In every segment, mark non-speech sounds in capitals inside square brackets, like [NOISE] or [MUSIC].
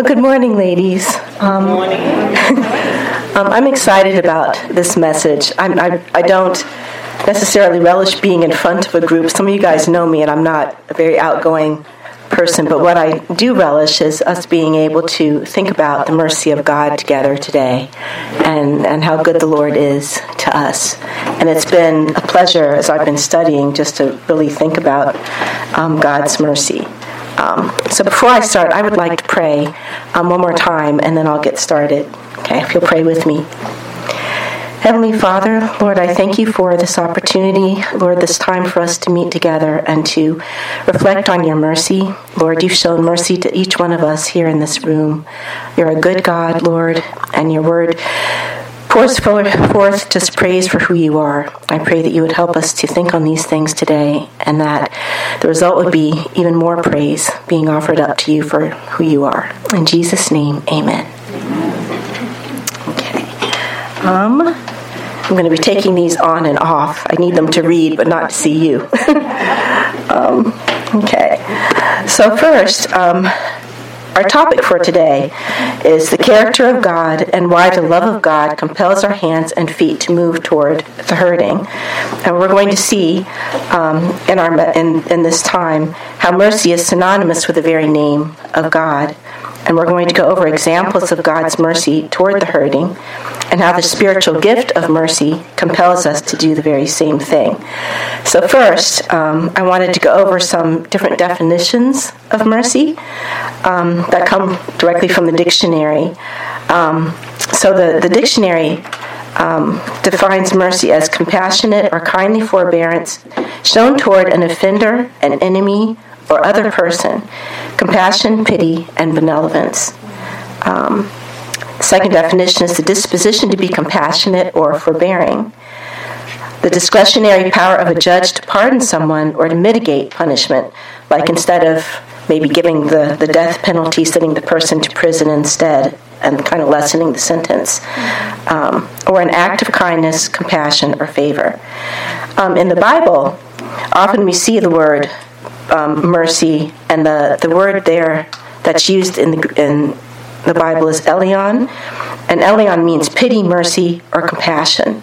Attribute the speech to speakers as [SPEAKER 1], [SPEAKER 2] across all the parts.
[SPEAKER 1] Well, good morning, ladies. Um,
[SPEAKER 2] Good [LAUGHS] morning.
[SPEAKER 1] um, I'm excited about this message. I'm, I, I don't necessarily relish being in front of a group. Some of you guys know me, and I'm not a very outgoing person, but what I do relish is us being able to think about the mercy of God together today and, and how good the Lord is to us. And it's been a pleasure as I've been studying just to really think about um, God's mercy. Um, so before I start, I would like to pray um, one more time and then I'll get started. Okay, if you'll pray with me. Heavenly Father, Lord, I thank you for this opportunity, Lord, this time for us to meet together and to reflect on your mercy. Lord, you've shown mercy to each one of us here in this room. You're a good God, Lord, and your word pours forth just praise for who you are. I pray that you would help us to think on these things today and that the result would be even more praise being offered up to you for who you are. In Jesus' name, amen. Okay. Um, I'm going to be taking these on and off. I need them to read, but not to see you. [LAUGHS] um, okay. So, first, um, our topic for today is the character of God and why the love of God compels our hands and feet to move toward the hurting. And we're going to see um, in, our, in, in this time how mercy is synonymous with the very name of God. And we're going to go over examples of God's mercy toward the hurting and how the spiritual gift of mercy compels us to do the very same thing. So, first, um, I wanted to go over some different definitions of mercy um, that come directly from the dictionary. Um, so, the, the dictionary um, defines mercy as compassionate or kindly forbearance shown toward an offender, an enemy, or other person, compassion, pity, and benevolence. Um, second definition is the disposition to be compassionate or forbearing. The discretionary power of a judge to pardon someone or to mitigate punishment, like instead of maybe giving the, the death penalty, sending the person to prison instead and kind of lessening the sentence, um, or an act of kindness, compassion, or favor. Um, in the Bible, often we see the word um, mercy, and the, the word there that's used in the, in the Bible is Elion, and Elion means pity, mercy, or compassion.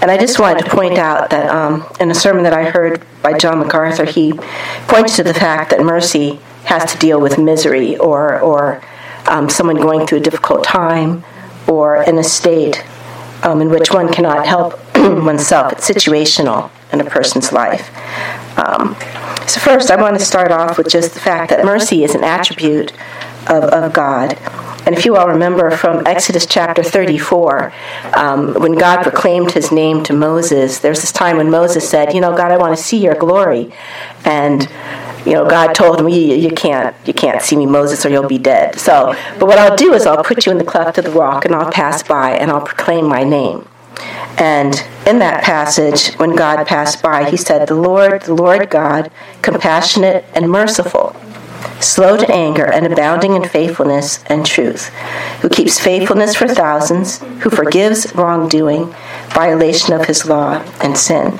[SPEAKER 1] And I just wanted to point out that um, in a sermon that I heard by John MacArthur, he points to the fact that mercy has to deal with misery or, or um, someone going through a difficult time or in a state um, in which one cannot help [CLEARS THROAT] oneself. It's situational in a person's life. So, first, I want to start off with just the fact that mercy is an attribute of, of God. And if you all remember from Exodus chapter 34, um, when God proclaimed his name to Moses, there's this time when Moses said, You know, God, I want to see your glory. And you know, God told him, you can't, you can't see me, Moses, or you'll be dead. So, but what I'll do is I'll put you in the cleft of the rock, and I'll pass by, and I'll proclaim my name. And in that passage, when God passed by, he said, The Lord, the Lord God, compassionate and merciful, slow to anger and abounding in faithfulness and truth, who keeps faithfulness for thousands, who forgives wrongdoing, violation of his law, and sin.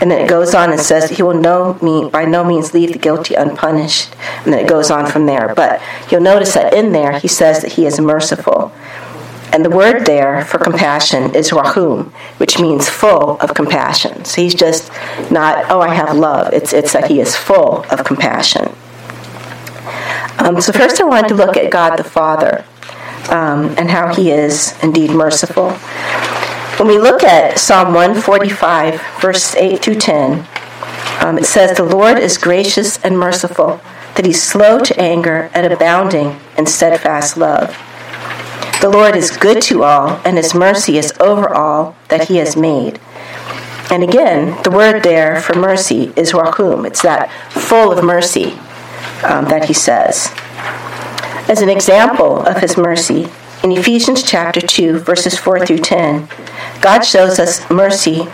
[SPEAKER 1] And then it goes on and says he will no mean, by no means leave the guilty unpunished. And then it goes on from there. But you'll notice that in there he says that he is merciful. And the word there for compassion is rahum, which means full of compassion. So he's just not, oh, I have love. It's, it's that he is full of compassion. Um, so, first, I wanted to look at God the Father um, and how he is indeed merciful. When we look at Psalm 145, verses 8 through 10, um, it says, The Lord is gracious and merciful, that he's slow to anger and abounding in steadfast love. The Lord is good to all, and his mercy is over all that he has made. And again, the word there for mercy is rahum. It's that full of mercy um, that he says. As an example of his mercy, in Ephesians chapter 2, verses 4 through 10, God shows us mercy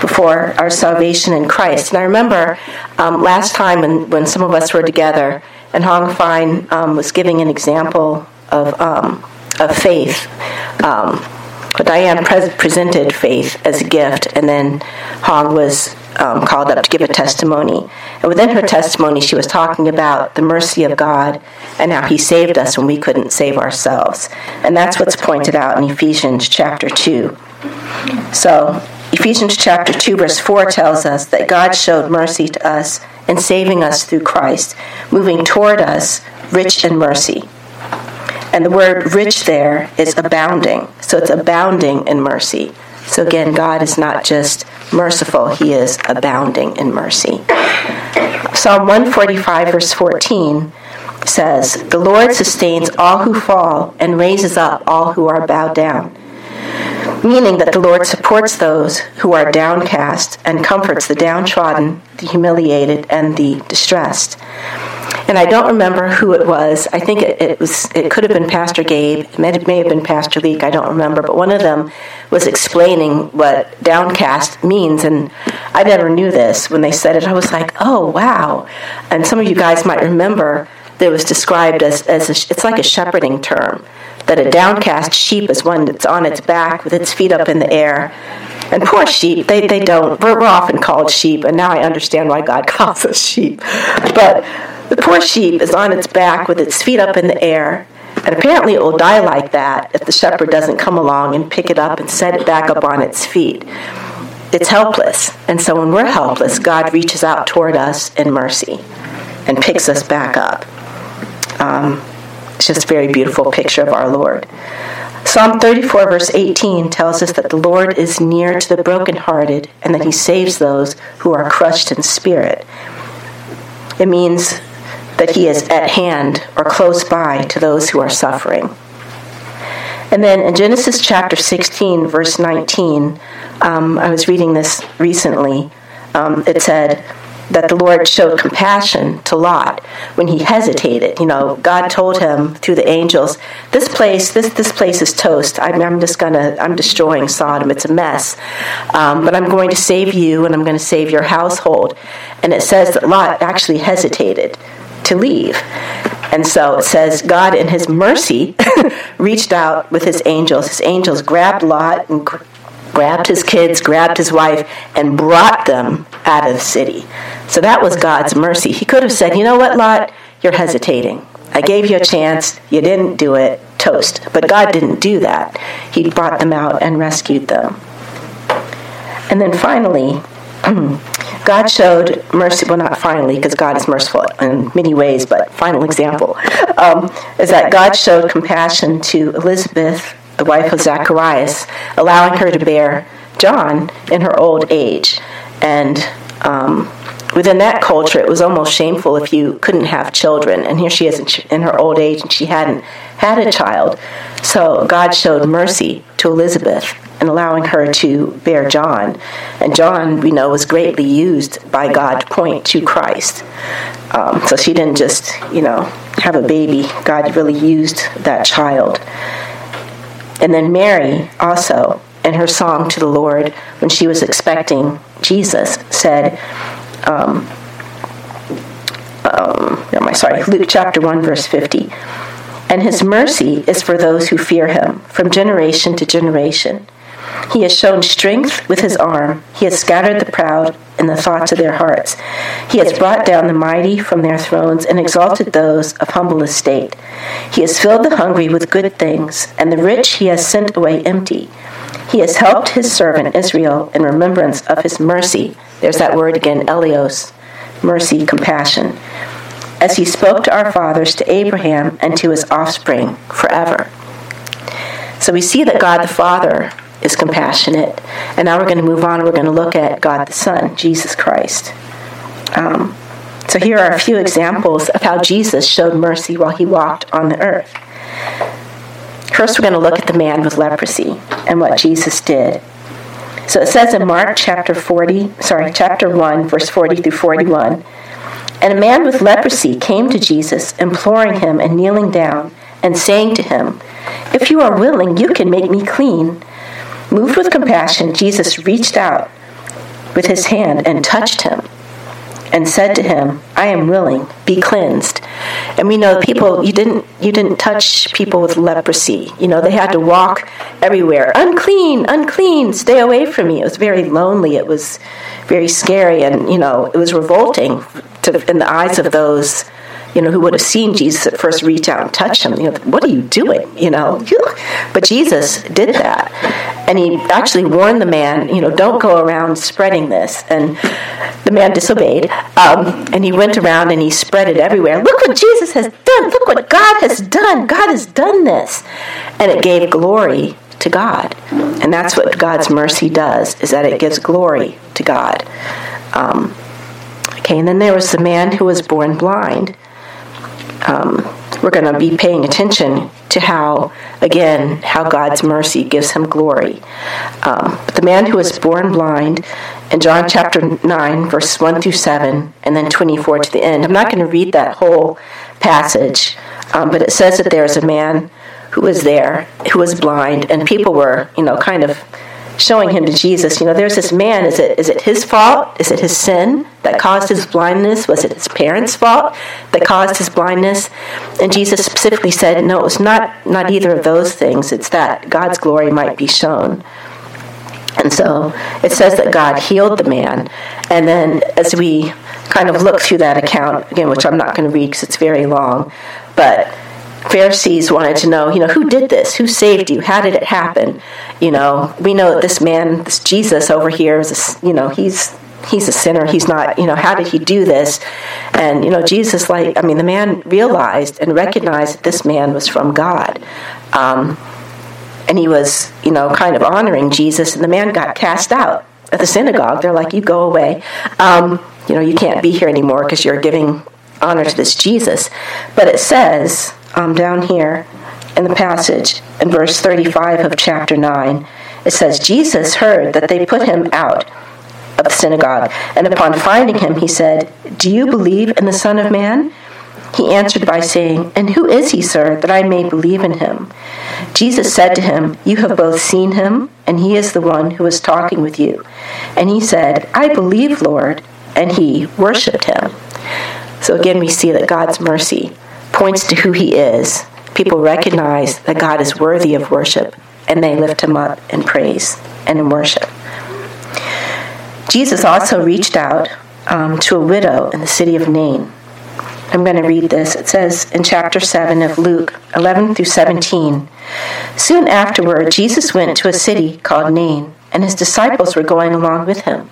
[SPEAKER 1] before our salvation in Christ. And I remember um, last time when, when some of us were together, and Hong Fine um, was giving an example of, um, of faith. Um, Diane pre- presented faith as a gift, and then Hong was um, called up to give a testimony. And within her testimony, she was talking about the mercy of God and how He saved us when we couldn't save ourselves. And that's what's pointed out in Ephesians chapter 2. So, Ephesians chapter 2, verse 4 tells us that God showed mercy to us in saving us through Christ, moving toward us rich in mercy. And the word rich there is abounding. So it's abounding in mercy. So again, God is not just merciful, He is abounding in mercy. Psalm 145, verse 14 says, The Lord sustains all who fall and raises up all who are bowed down. Meaning that the Lord supports those who are downcast and comforts the downtrodden, the humiliated, and the distressed and I don't remember who it was. I think it, it was it could have been Pastor Gabe. It may, it may have been Pastor Leek. I don't remember. But one of them was explaining what downcast means, and I never knew this. When they said it, I was like, "Oh wow!" And some of you guys might remember that it was described as as a, it's like a shepherding term. That a downcast sheep is one that's on its back with its feet up in the air, and poor sheep, they, they don't. We're often called sheep, and now I understand why God [LAUGHS] calls us sheep. But the poor sheep is on its back with its feet up in the air, and apparently it will die like that if the shepherd doesn't come along and pick it up and set it back up on its feet. It's helpless. And so when we're helpless, God reaches out toward us in mercy and picks us back up. Um, it's just a very beautiful picture of our Lord. Psalm 34, verse 18, tells us that the Lord is near to the brokenhearted and that he saves those who are crushed in spirit. It means that he is at hand or close by to those who are suffering. And then in Genesis chapter 16, verse 19, um, I was reading this recently. Um, it said that the Lord showed compassion to Lot when he hesitated. You know, God told him through the angels, "This place, this this place is toast. I'm, I'm just gonna, I'm destroying Sodom. It's a mess, um, but I'm going to save you, and I'm going to save your household." And it says that Lot actually hesitated to leave. And so it says God, in His mercy, [LAUGHS] reached out with His angels. His angels grabbed Lot and grabbed his kids, grabbed his wife, and brought them out of the city. So that was God's mercy. He could have said, You know what, Lot? You're hesitating. I gave you a chance. You didn't do it. Toast. But God didn't do that. He brought them out and rescued them. And then finally, [CLEARS THROAT] God showed mercy, well, not finally, because God is merciful in many ways, but final example um, is that God showed compassion to Elizabeth, the wife of Zacharias, allowing her to bear John in her old age. And um, within that culture, it was almost shameful if you couldn't have children. And here she is in her old age, and she hadn't had a child. So God showed mercy to Elizabeth and allowing her to bear John. And John, we know, was greatly used by God to point to Christ. Um, so she didn't just, you know, have a baby. God really used that child. And then Mary also, in her song to the Lord, when she was expecting Jesus, said, um, um, am I sorry, Luke chapter 1, verse 50. And his mercy is for those who fear him from generation to generation. He has shown strength with his arm. He has scattered the proud in the thoughts of their hearts. He has brought down the mighty from their thrones and exalted those of humble estate. He has filled the hungry with good things, and the rich he has sent away empty. He has helped his servant Israel in remembrance of his mercy. There's that word again, eleos, mercy, compassion. As he spoke to our fathers, to Abraham, and to his offspring forever. So we see that God the Father is compassionate. And now we're going to move on. We're going to look at God the Son, Jesus Christ. Um, so here are a few examples of how Jesus showed mercy while he walked on the earth. First, we're going to look at the man with leprosy and what Jesus did. So it says in Mark chapter 40, sorry, chapter 1, verse 40 through 41. And a man with leprosy came to Jesus, imploring him and kneeling down, and saying to him, If you are willing, you can make me clean. Moved with compassion, Jesus reached out with his hand and touched him. and said to him, I am willing, be cleansed. And we know people you didn't you didn't touch people with leprosy. You know, they had to walk everywhere. Unclean, unclean, stay away from me. It was very lonely. It was very scary and, you know, it was revolting to, in the eyes of those you know, who would have seen Jesus at first reach out and touch him. You know, what are you doing? You know, [LAUGHS] but Jesus did that, and he actually warned the man. You know, don't go around spreading this. And the man disobeyed, um, and he went around and he spread it everywhere. Look what Jesus has done. Look what God has done. God has done this, and it gave glory to God, and that's what God's mercy does: is that it gives glory to God. Um, okay, and then there was the man who was born blind um, we're going to be paying attention to how, again, how God's mercy gives him glory. Um, the man who was born blind, in John chapter 9, verse 1 through 7, and then 24 to the end. I'm not going to read that whole passage, um, but it says that there's a man who was there who was blind, and people were, you know, kind of showing him to Jesus. You know, there's this man. Is it is it his fault? Is it his sin that caused his blindness? Was it his parents' fault that caused his blindness? And Jesus specifically said, no, it was not not either of those things. It's that God's glory might be shown. And so it says that God healed the man. And then as we kind of look through that account again, which I'm not going to read because it's very long, but Pharisees wanted to know, you know, who did this? Who saved you? How did it happen? You know, we know that this man, this Jesus over here, is, a, you know, he's he's a sinner. He's not, you know, how did he do this? And you know, Jesus, like, I mean, the man realized and recognized that this man was from God. Um, and he was, you know, kind of honoring Jesus, and the man got cast out at the synagogue. They're like, "You go away. Um, you know, you can't be here anymore because you're giving honor to this Jesus." But it says um, down here in the passage in verse 35 of chapter 9. It says, Jesus heard that they put him out of the synagogue, and upon finding him, he said, Do you believe in the Son of Man? He answered by saying, And who is he, sir, that I may believe in him? Jesus said to him, You have both seen him, and he is the one who is talking with you. And he said, I believe, Lord. And he worshiped him. So again, we see that God's mercy points to who he is. People recognize that God is worthy of worship, and they lift him up in praise and in worship. Jesus also reached out um, to a widow in the city of Nain. I'm going to read this. It says in chapter 7 of Luke 11 through 17 Soon afterward, Jesus went to a city called Nain, and his disciples were going along with him,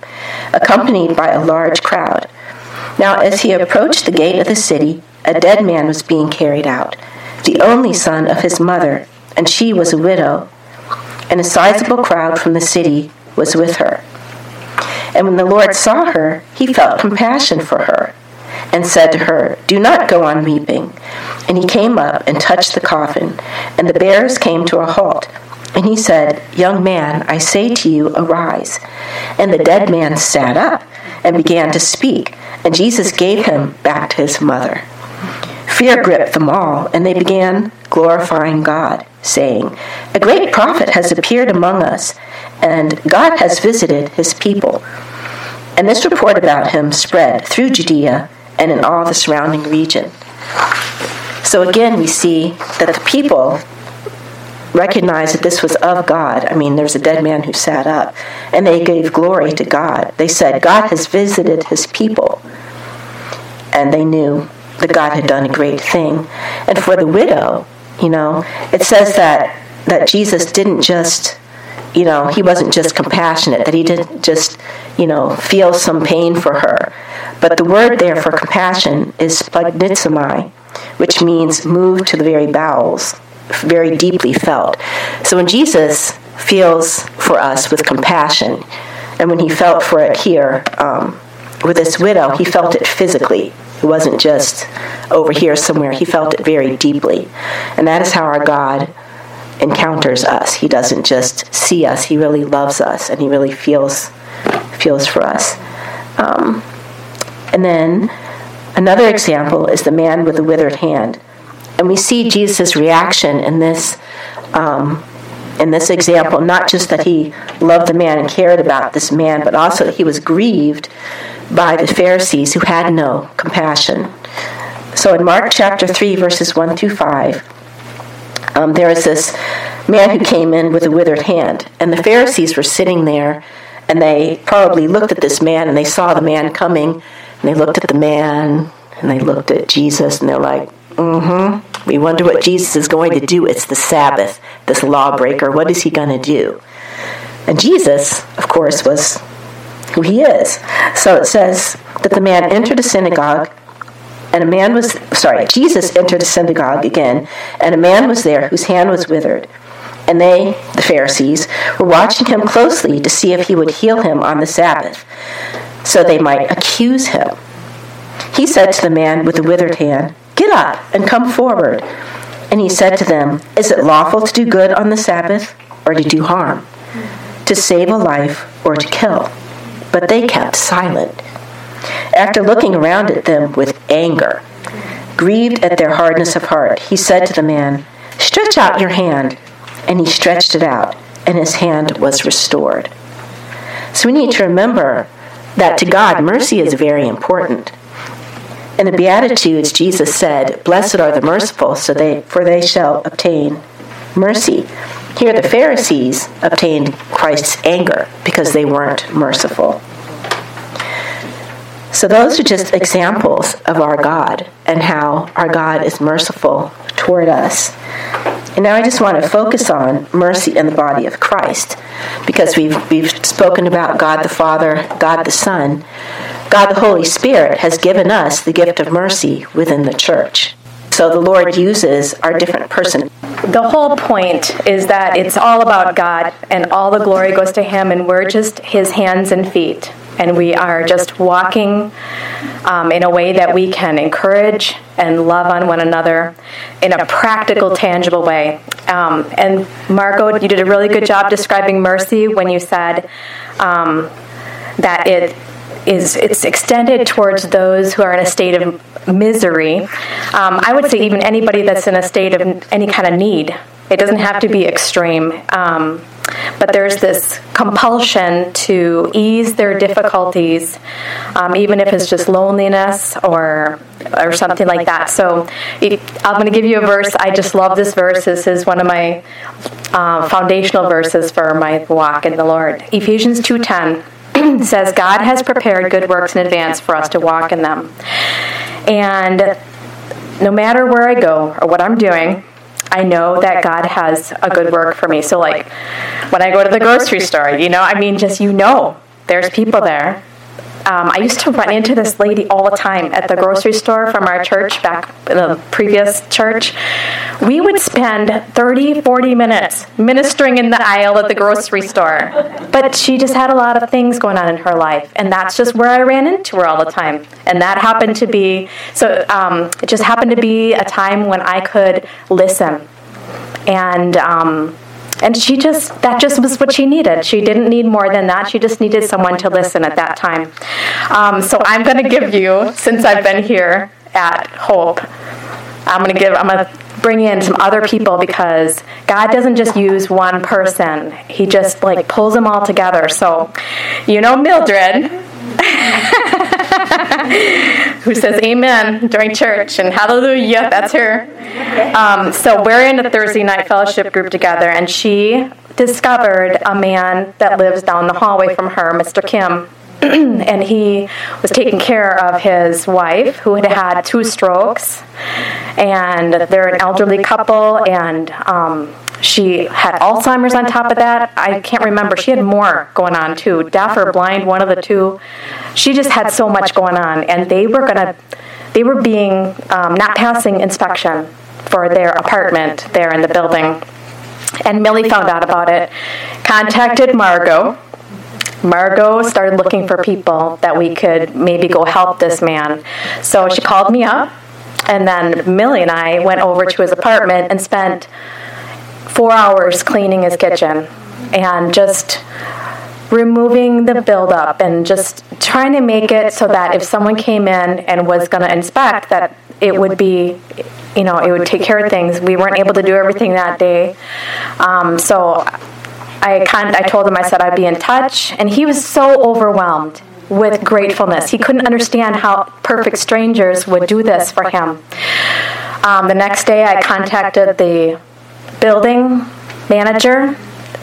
[SPEAKER 1] accompanied by a large crowd. Now, as he approached the gate of the city, a dead man was being carried out, the only son of his mother, and she was a widow, and a sizable crowd from the city was with her. And when the Lord saw her, he felt compassion for her, and said to her, Do not go on weeping. And he came up and touched the coffin, and the bearers came to a halt. And he said, Young man, I say to you, arise. And the dead man sat up and began to speak, and Jesus gave him back to his mother. Fear gripped them all, and they began glorifying God, saying, A great prophet has appeared among us, and God has visited his people. And this report about him spread through Judea and in all the surrounding region. So again, we see that the people recognized that this was of God. I mean, there's a dead man who sat up, and they gave glory to God. They said, God has visited his people. And they knew that God had done a great thing. And for the widow, you know, it says that that Jesus didn't just you know, he wasn't just compassionate, that he didn't just, you know, feel some pain for her. But the word there for compassion is splanchnizomai, which means moved to the very bowels, very deeply felt. So when Jesus feels for us with compassion, and when he felt for it here um, with this widow, he felt it physically. It wasn't just over here somewhere. He felt it very deeply. And that is how our God encounters us. He doesn't just see us, he really loves us and he really feels feels for us. Um, and then another example is the man with the withered hand. And we see Jesus' reaction in this um, in this example, not just that he loved the man and cared about this man, but also that he was grieved by the Pharisees who had no compassion. So in Mark chapter 3, verses 1 through 5, um, there is this man who came in with a withered hand, and the Pharisees were sitting there, and they probably looked at this man, and they saw the man coming, and they looked at the man, and they looked at Jesus, and they're like, mm hmm, we wonder what Jesus is going to do. It's the Sabbath, this lawbreaker. What is he going to do? And Jesus, of course, was who he is. So it says that the man entered a synagogue, and a man was, sorry, Jesus entered a synagogue again, and a man was there whose hand was withered. And they, the Pharisees, were watching him closely to see if he would heal him on the Sabbath, so they might accuse him. He said to the man with the withered hand, Get up and come forward. And he said to them, Is it lawful to do good on the Sabbath or to do harm? To save a life or to kill? But they kept silent. After looking around at them with anger, grieved at their hardness of heart, he said to the man, Stretch out your hand. And he stretched it out, and his hand was restored. So we need to remember that to God, mercy is very important. In the Beatitudes, Jesus said, Blessed are the merciful, so they, for they shall obtain mercy. Here, the Pharisees obtained Christ's anger because they weren't merciful. So, those are just examples of our God and how our God is merciful toward us. And now I just want to focus on mercy in the body of Christ because we've, we've spoken about God the Father, God the Son. God the Holy Spirit has given us the gift of mercy within the church. So the Lord uses our different person.
[SPEAKER 2] The whole point is that it's all about God and all the glory goes to Him, and we're just His hands and feet. And we are just walking um, in a way that we can encourage and love on one another in a practical, tangible way. Um, and Marco, you did a really good job describing mercy when you said um, that it is it's extended towards those who are in a state of misery. Um, I would say even anybody that's in a state of any kind of need. It doesn't have to be extreme. Um, but there's this compulsion to ease their difficulties, um, even if it's just loneliness or or something like that. So it, I'm going to give you a verse. I just love this verse. This is one of my uh, foundational verses for my walk in the Lord. Ephesians 2:10 says God has prepared good works in advance for us to walk in them. And no matter where I go or what I'm doing, I know that God has a good work for me. So, like when I go to the grocery store, you know, I mean, just you know, there's people there um, I used to run into this lady all the time at the grocery store from our church back in the previous church. We would spend 30, 40 minutes ministering in the aisle at the grocery store. But she just had a lot of things going on in her life, and that's just where I ran into her all the time. And that happened to be, so um, it just happened to be a time when I could listen. And, um, and she just, that just was what she needed. She didn't need more than that. She just needed someone to listen at that time. Um, so I'm going to give you, since I've been here at Hope, I'm going to give, I'm going to bring in some other people because God doesn't just use one person. He just like pulls them all together. So, you know Mildred. [LAUGHS] [LAUGHS] who says amen during church and hallelujah. That's her. Um, so we're in a Thursday night fellowship group together, and she discovered a man that lives down the hallway from her, Mr. Kim. [CLEARS THROAT] and he was taking care of his wife who had had two strokes and they're an elderly couple and um, she had Alzheimer's on top of that. I can't remember. She had more going on too. Deaf or blind, one of the two. She just had so much going on, and they were gonna, they were being um, not passing inspection for their apartment there in the building. And Millie found out about it, contacted Margot. Margot started looking for people that we could maybe go help this man. So she called me up, and then Millie and I went over to his apartment and spent four hours cleaning his kitchen and just removing the buildup and just trying to make it so that if someone came in and was going to inspect that it would be you know it would take care of things we weren't able to do everything that day um, so I, con- I told him i said i'd be in touch and he was so overwhelmed with gratefulness. He couldn't understand how perfect strangers would do this for him. Um, the next day, I contacted the building manager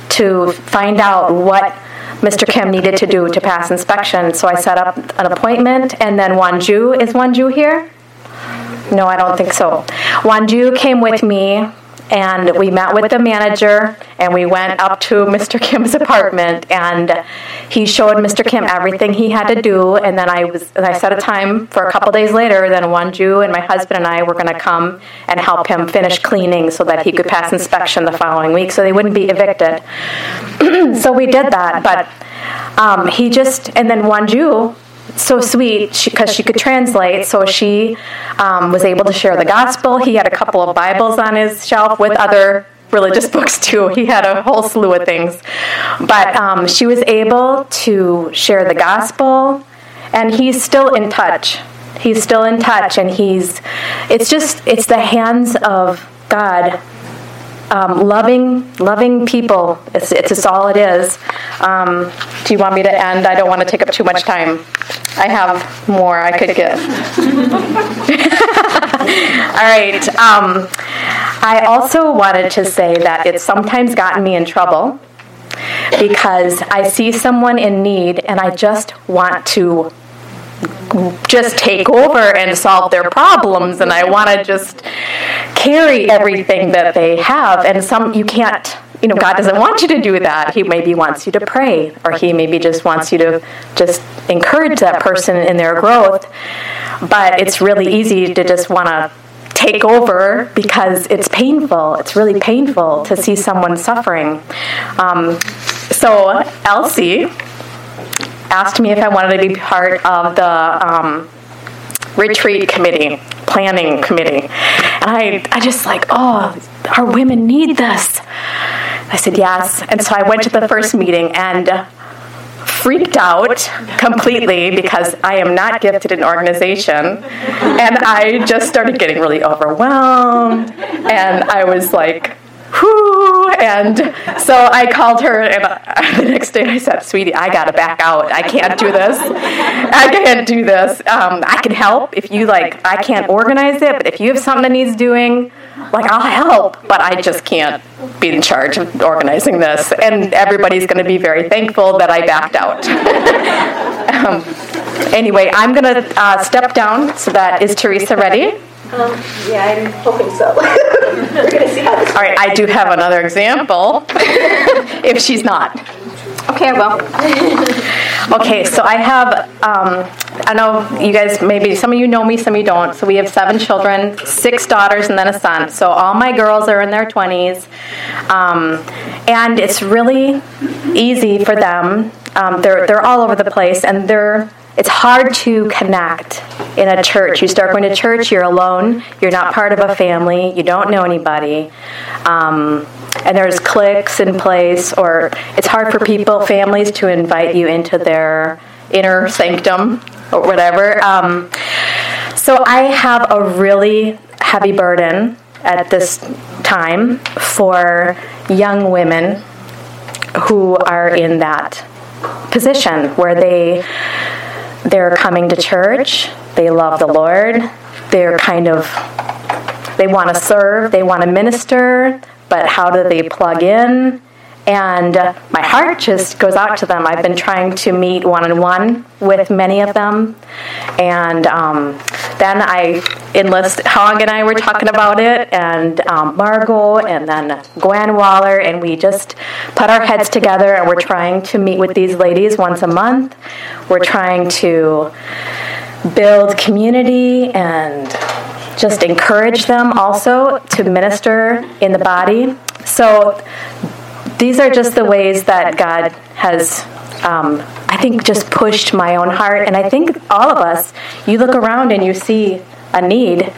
[SPEAKER 2] to find out what Mr. Kim needed to do to pass inspection. So I set up an appointment, and then Wanju is Wanju here? No, I don't think so. Wanju came with me and we met with the manager and we went up to Mr. Kim's apartment and he showed Mr. Kim everything he had to do and then I was and I set a time for a couple days later then Wanju and my husband and I were going to come and help him finish cleaning so that he could pass inspection the following week so they wouldn't be evicted. [CLEARS THROAT] so we did that but um, he just and then Wanju so sweet because she, could translate. So she um, was able to share the gospel. He had a couple of Bibles on his shelf with other religious [LAUGHS] books too. He had a whole slew of things. But um, she was able to share the gospel, and he's still in touch. He's still in touch, and he's, it's just, it's the hands of God um, loving, loving people. It's, it's just all it is. Um, do you want me to end? I don't want to take up too much time. I have more I could give. [LAUGHS] all right. Um, I also wanted to say that it's sometimes gotten me in trouble because I see someone in need and I just want to just take over and solve their problems and I want to just carry everything that they have. And some you can't you know God doesn't want you to do that. He maybe wants you to pray or he maybe just wants you to just encourage that person in their growth. But it's really easy to just want to take over because it's painful. It's really painful to see someone suffering. Um, so Elsie asked me if I wanted to be part of the um, retreat committee, planning committee. And I, I just like, oh, our women need this. I said, yes. And so I went to the first meeting and freaked out completely because I am not gifted in organization. And I just started getting really overwhelmed. And I was like, whoo. And so I called her, and [LAUGHS] the next day I said, Sweetie, I got to back out. I can't do this. I can't do this. Um, I can help if you like, I can't organize it, but if you have something that needs doing, like, I'll help, but I just can't be in charge of organizing this. And everybody's going to be very thankful that I backed out. [LAUGHS] um, anyway, I'm going to uh, step down. So that is Teresa ready?
[SPEAKER 1] Um, yeah, I'm hoping so. [LAUGHS] We're going to see how this
[SPEAKER 2] All right, I do have another example [LAUGHS] if she's not.
[SPEAKER 1] Okay, I will.
[SPEAKER 2] okay, so I have, um, I know you guys, maybe some of you know me, some of you don't. So we have seven children, six daughters, and then a son. So all my girls are in their 20s. Um, and it's really easy for them. Um, they're, they're all over the place, and they're it's hard to connect in a church. You start going to church, you're alone, you're not part of a family, you don't know anybody. Um, and there's cliques in place, or it's hard for people, families, to invite you into their inner sanctum or whatever. Um, so I have a really heavy burden at this time for young women who are in that position where they they're coming to church, they love the Lord, they're kind of, they want to serve, they want to minister, but how do they plug in? And my heart just goes out to them. I've been trying to meet one on one with many of them. And um, then I enlist, Hong and I were talking about it, and um, Margot, and then Gwen Waller, and we just put our heads together and we're trying to meet with these ladies once a month. We're trying to build community and just encourage them also to minister in the body. So these are just the ways that God has, um, I think, just pushed my own heart. And I think all of us, you look around and you see a need.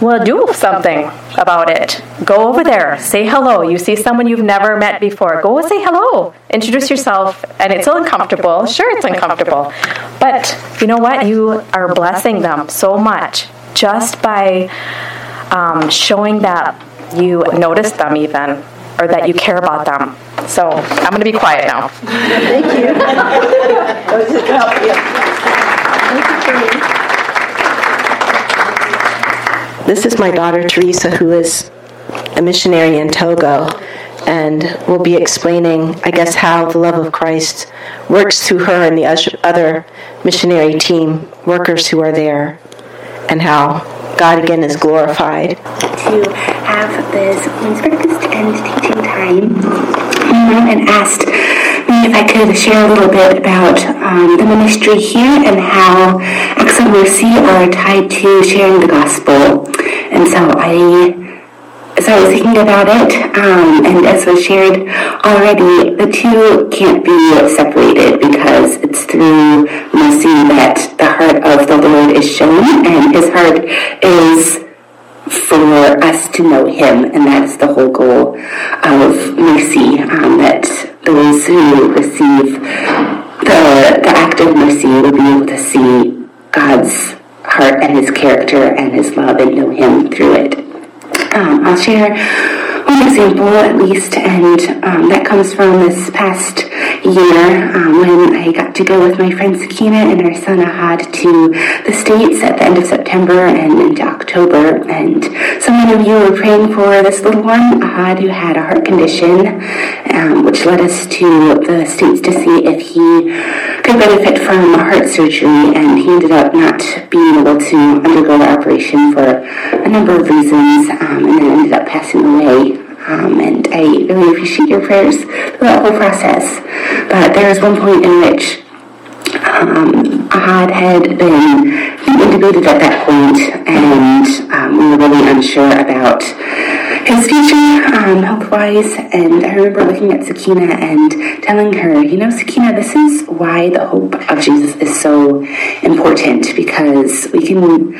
[SPEAKER 2] Well, do something about it. Go over there, say hello. You see someone you've never met before, go say hello. Introduce yourself, and it's uncomfortable. Sure, it's uncomfortable. But you know what? You are blessing them so much just by um, showing that you notice them, even or that you care about them. So I'm going to be quiet now.
[SPEAKER 1] Thank you. [LAUGHS] This is my daughter Teresa, who is a missionary in Togo, and will be explaining, I guess, how the love of Christ works through her and the other missionary team workers who are there, and how God again is glorified.
[SPEAKER 3] To have this women's breakfast and teaching time, and asked me if I could share a little bit about um, the ministry here and how Acts of Mercy are tied to sharing the gospel. And so I so I was thinking about it, um, and as was shared already, the two can't be separated because it's through mercy that the heart of the Lord is shown, and His heart know Him, and that's the whole goal of mercy. Um, that those who receive the the act of mercy will be able to see God's heart and His character and His love and know Him through it. Um, I'll share one example at least, and um, that comes from this past year um, when I got to go with my friend Sakina and her son Ahad to the States at the end of September and into October. And so many of you were praying for this little one, Ahad, who had a heart condition, um, which led us to the States to see if he could benefit from a heart surgery. And he ended up not being able to undergo the operation for a number of reasons, um, and then ended up passing away um, and I really appreciate your prayers through that whole process. But there was one point in which um, Ahad had been intubated at that point, and um, we were really unsure about his future um, health-wise. And I remember looking at Sakina and telling her, you know, Sakina, this is why the hope of Jesus is so important because we can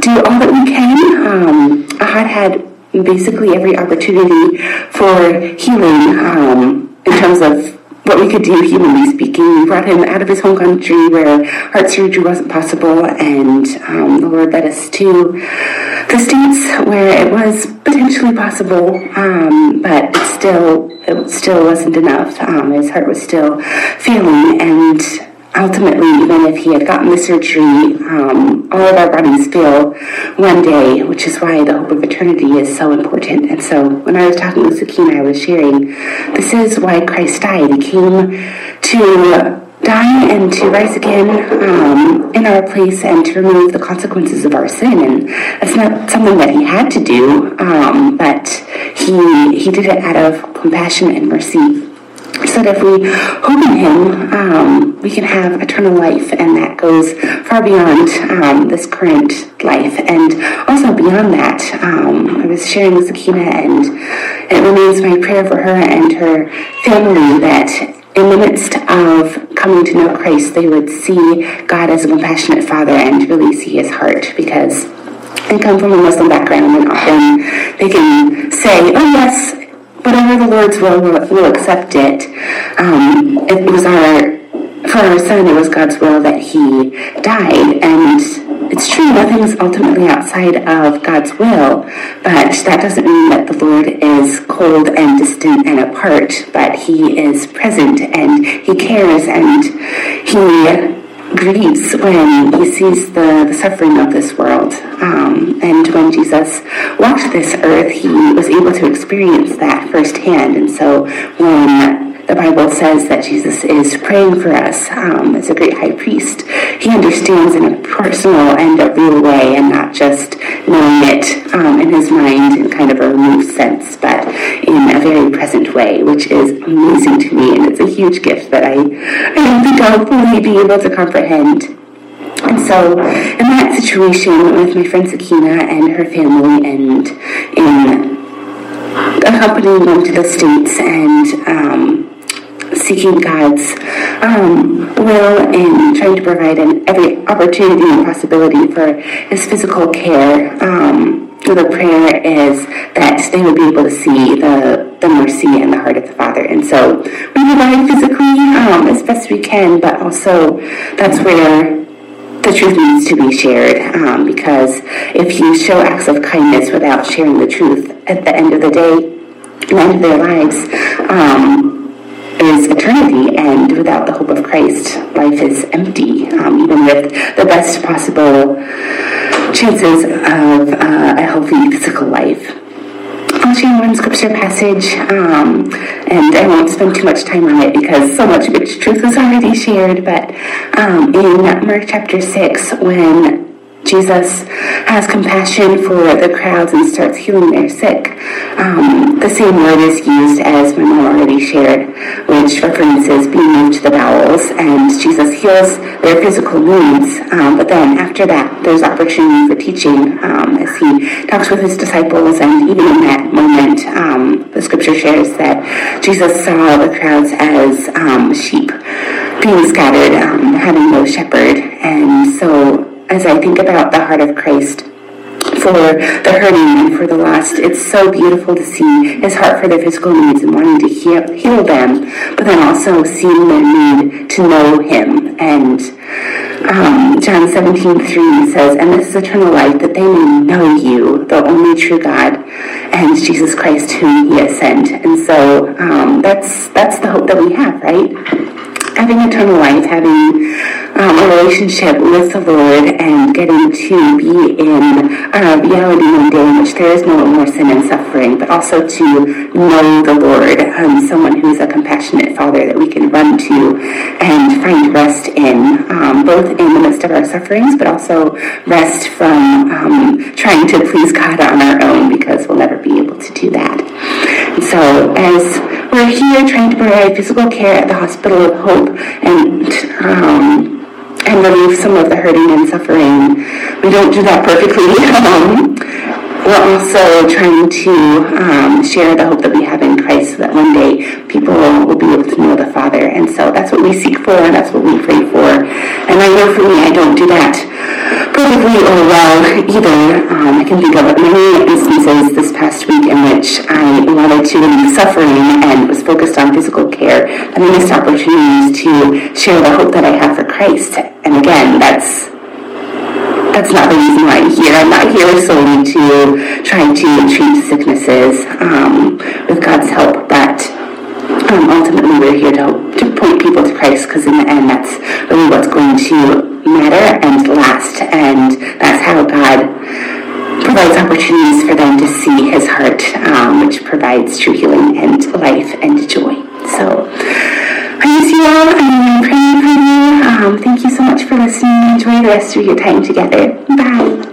[SPEAKER 3] do all that we can. Um, Ahad had basically every opportunity for healing um, in terms of what we could do humanly speaking. We brought him out of his home country where heart surgery wasn't possible, and um, the Lord led us to the States where it was potentially possible, um, but it still it still wasn't enough. Um, his heart was still failing, and ultimately, even if he had gotten the surgery, um, all of our bodies fail one day, which is why the hope of eternity is so important. And so, when I was talking with Sakina, I was sharing this is why Christ died. He came to die and to rise again um, in our place and to remove the consequences of our sin. And it's not something that he had to do, um, but he he did it out of compassion and mercy so that if we hope in Him, um, we can have eternal life, and that goes far beyond um, this current life. And also beyond that, um, I was sharing with Sakina, and it remains my prayer for her and her family that in the midst of coming to know Christ, they would see God as a compassionate Father and really see His heart because they come from a Muslim background and often they can say, oh yes, whatever the Lord's will, we'll, we'll accept it. Um, it was our, for our son, it was God's will that he died. And it's true, nothing is ultimately outside of God's will, but that doesn't mean that the Lord is cold and distant and apart, but he is present and he cares and he grieves when he sees the, the suffering of this world. Um, and when Jesus walked this earth, he was able to experience that firsthand. And so when the Bible says that Jesus is praying for us um, as a great high priest. He understands in a personal and a real way, and not just knowing it um, in his mind in kind of a removed sense, but in a very present way, which is amazing to me, and it's a huge gift that I, I don't think I'll fully be able to comprehend. And so, in that situation with my friend Sakina and her family, and in accompanying them to the States and um, seeking God's um, will and trying to provide an, every opportunity and possibility for his physical care. Um, the prayer is that they would be able to see the, the mercy and the heart of the Father. And so we provide physically um, as best we can, but also that's where the truth needs to be shared um, because if you show acts of kindness without sharing the truth at the end of the day, the end of their lives, um, is eternity, and without the hope of Christ, life is empty, um, even with the best possible chances of uh, a healthy physical life. I'll share one scripture passage, um, and I won't spend too much time on it because so much rich truth was already shared. But um, in Mark chapter 6, when Jesus has compassion for the crowds and starts healing their sick. Um, the same word is used as my mom already shared, which references being moved to the bowels, and Jesus heals their physical needs. Um, but then after that, there's opportunity for teaching um, as he talks with his disciples, and even in that moment, um, the scripture shares that Jesus saw the crowds as um, sheep being scattered, um, having no shepherd, and so as I think about the heart of Christ for the hurting and for the lost. It's so beautiful to see his heart for their physical needs and wanting to heal, heal them, but then also seeing their need to know him. And um, John 17, 3 says, And this is eternal life, that they may know you, the only true God, and Jesus Christ whom he has sent. And so um, that's, that's the hope that we have, right? Having eternal life, having um, a relationship with the Lord, and getting to be in a reality one day in which there is no more sin and suffering, but also to know the Lord, um, someone who's a compassionate Father that we can run to and find rest in, um, both in the midst of our sufferings, but also rest from um, trying to please God on our own because we'll never be able to do that. And so, as we're here trying to provide physical care at the Hospital of Hope and um, and relieve some of the hurting and suffering. We don't do that perfectly. [LAUGHS] Um, we're also trying to um, share the hope that we have in Christ so that one day people will be able to know the Father. And so that's what we seek for and that's what we pray for. And I know for me, I don't do that perfectly or well either. Um, I can think of many instances this past week in which I wanted to relieve suffering and was focused on physical care and I missed opportunities to share the hope that I have for Christ. And again, that's that's not the reason why I'm here. I'm not here solely to try to treat sicknesses um, with God's help, but um, ultimately we're here to, to point people to Christ because in the end that's really what's going to matter and last, and that's how God provides opportunities for them to see His heart, um, which provides true healing and life and joy. So. Praise you all. I'm praying for you. Um, thank you so much for listening. Enjoy the rest of your time together. Bye.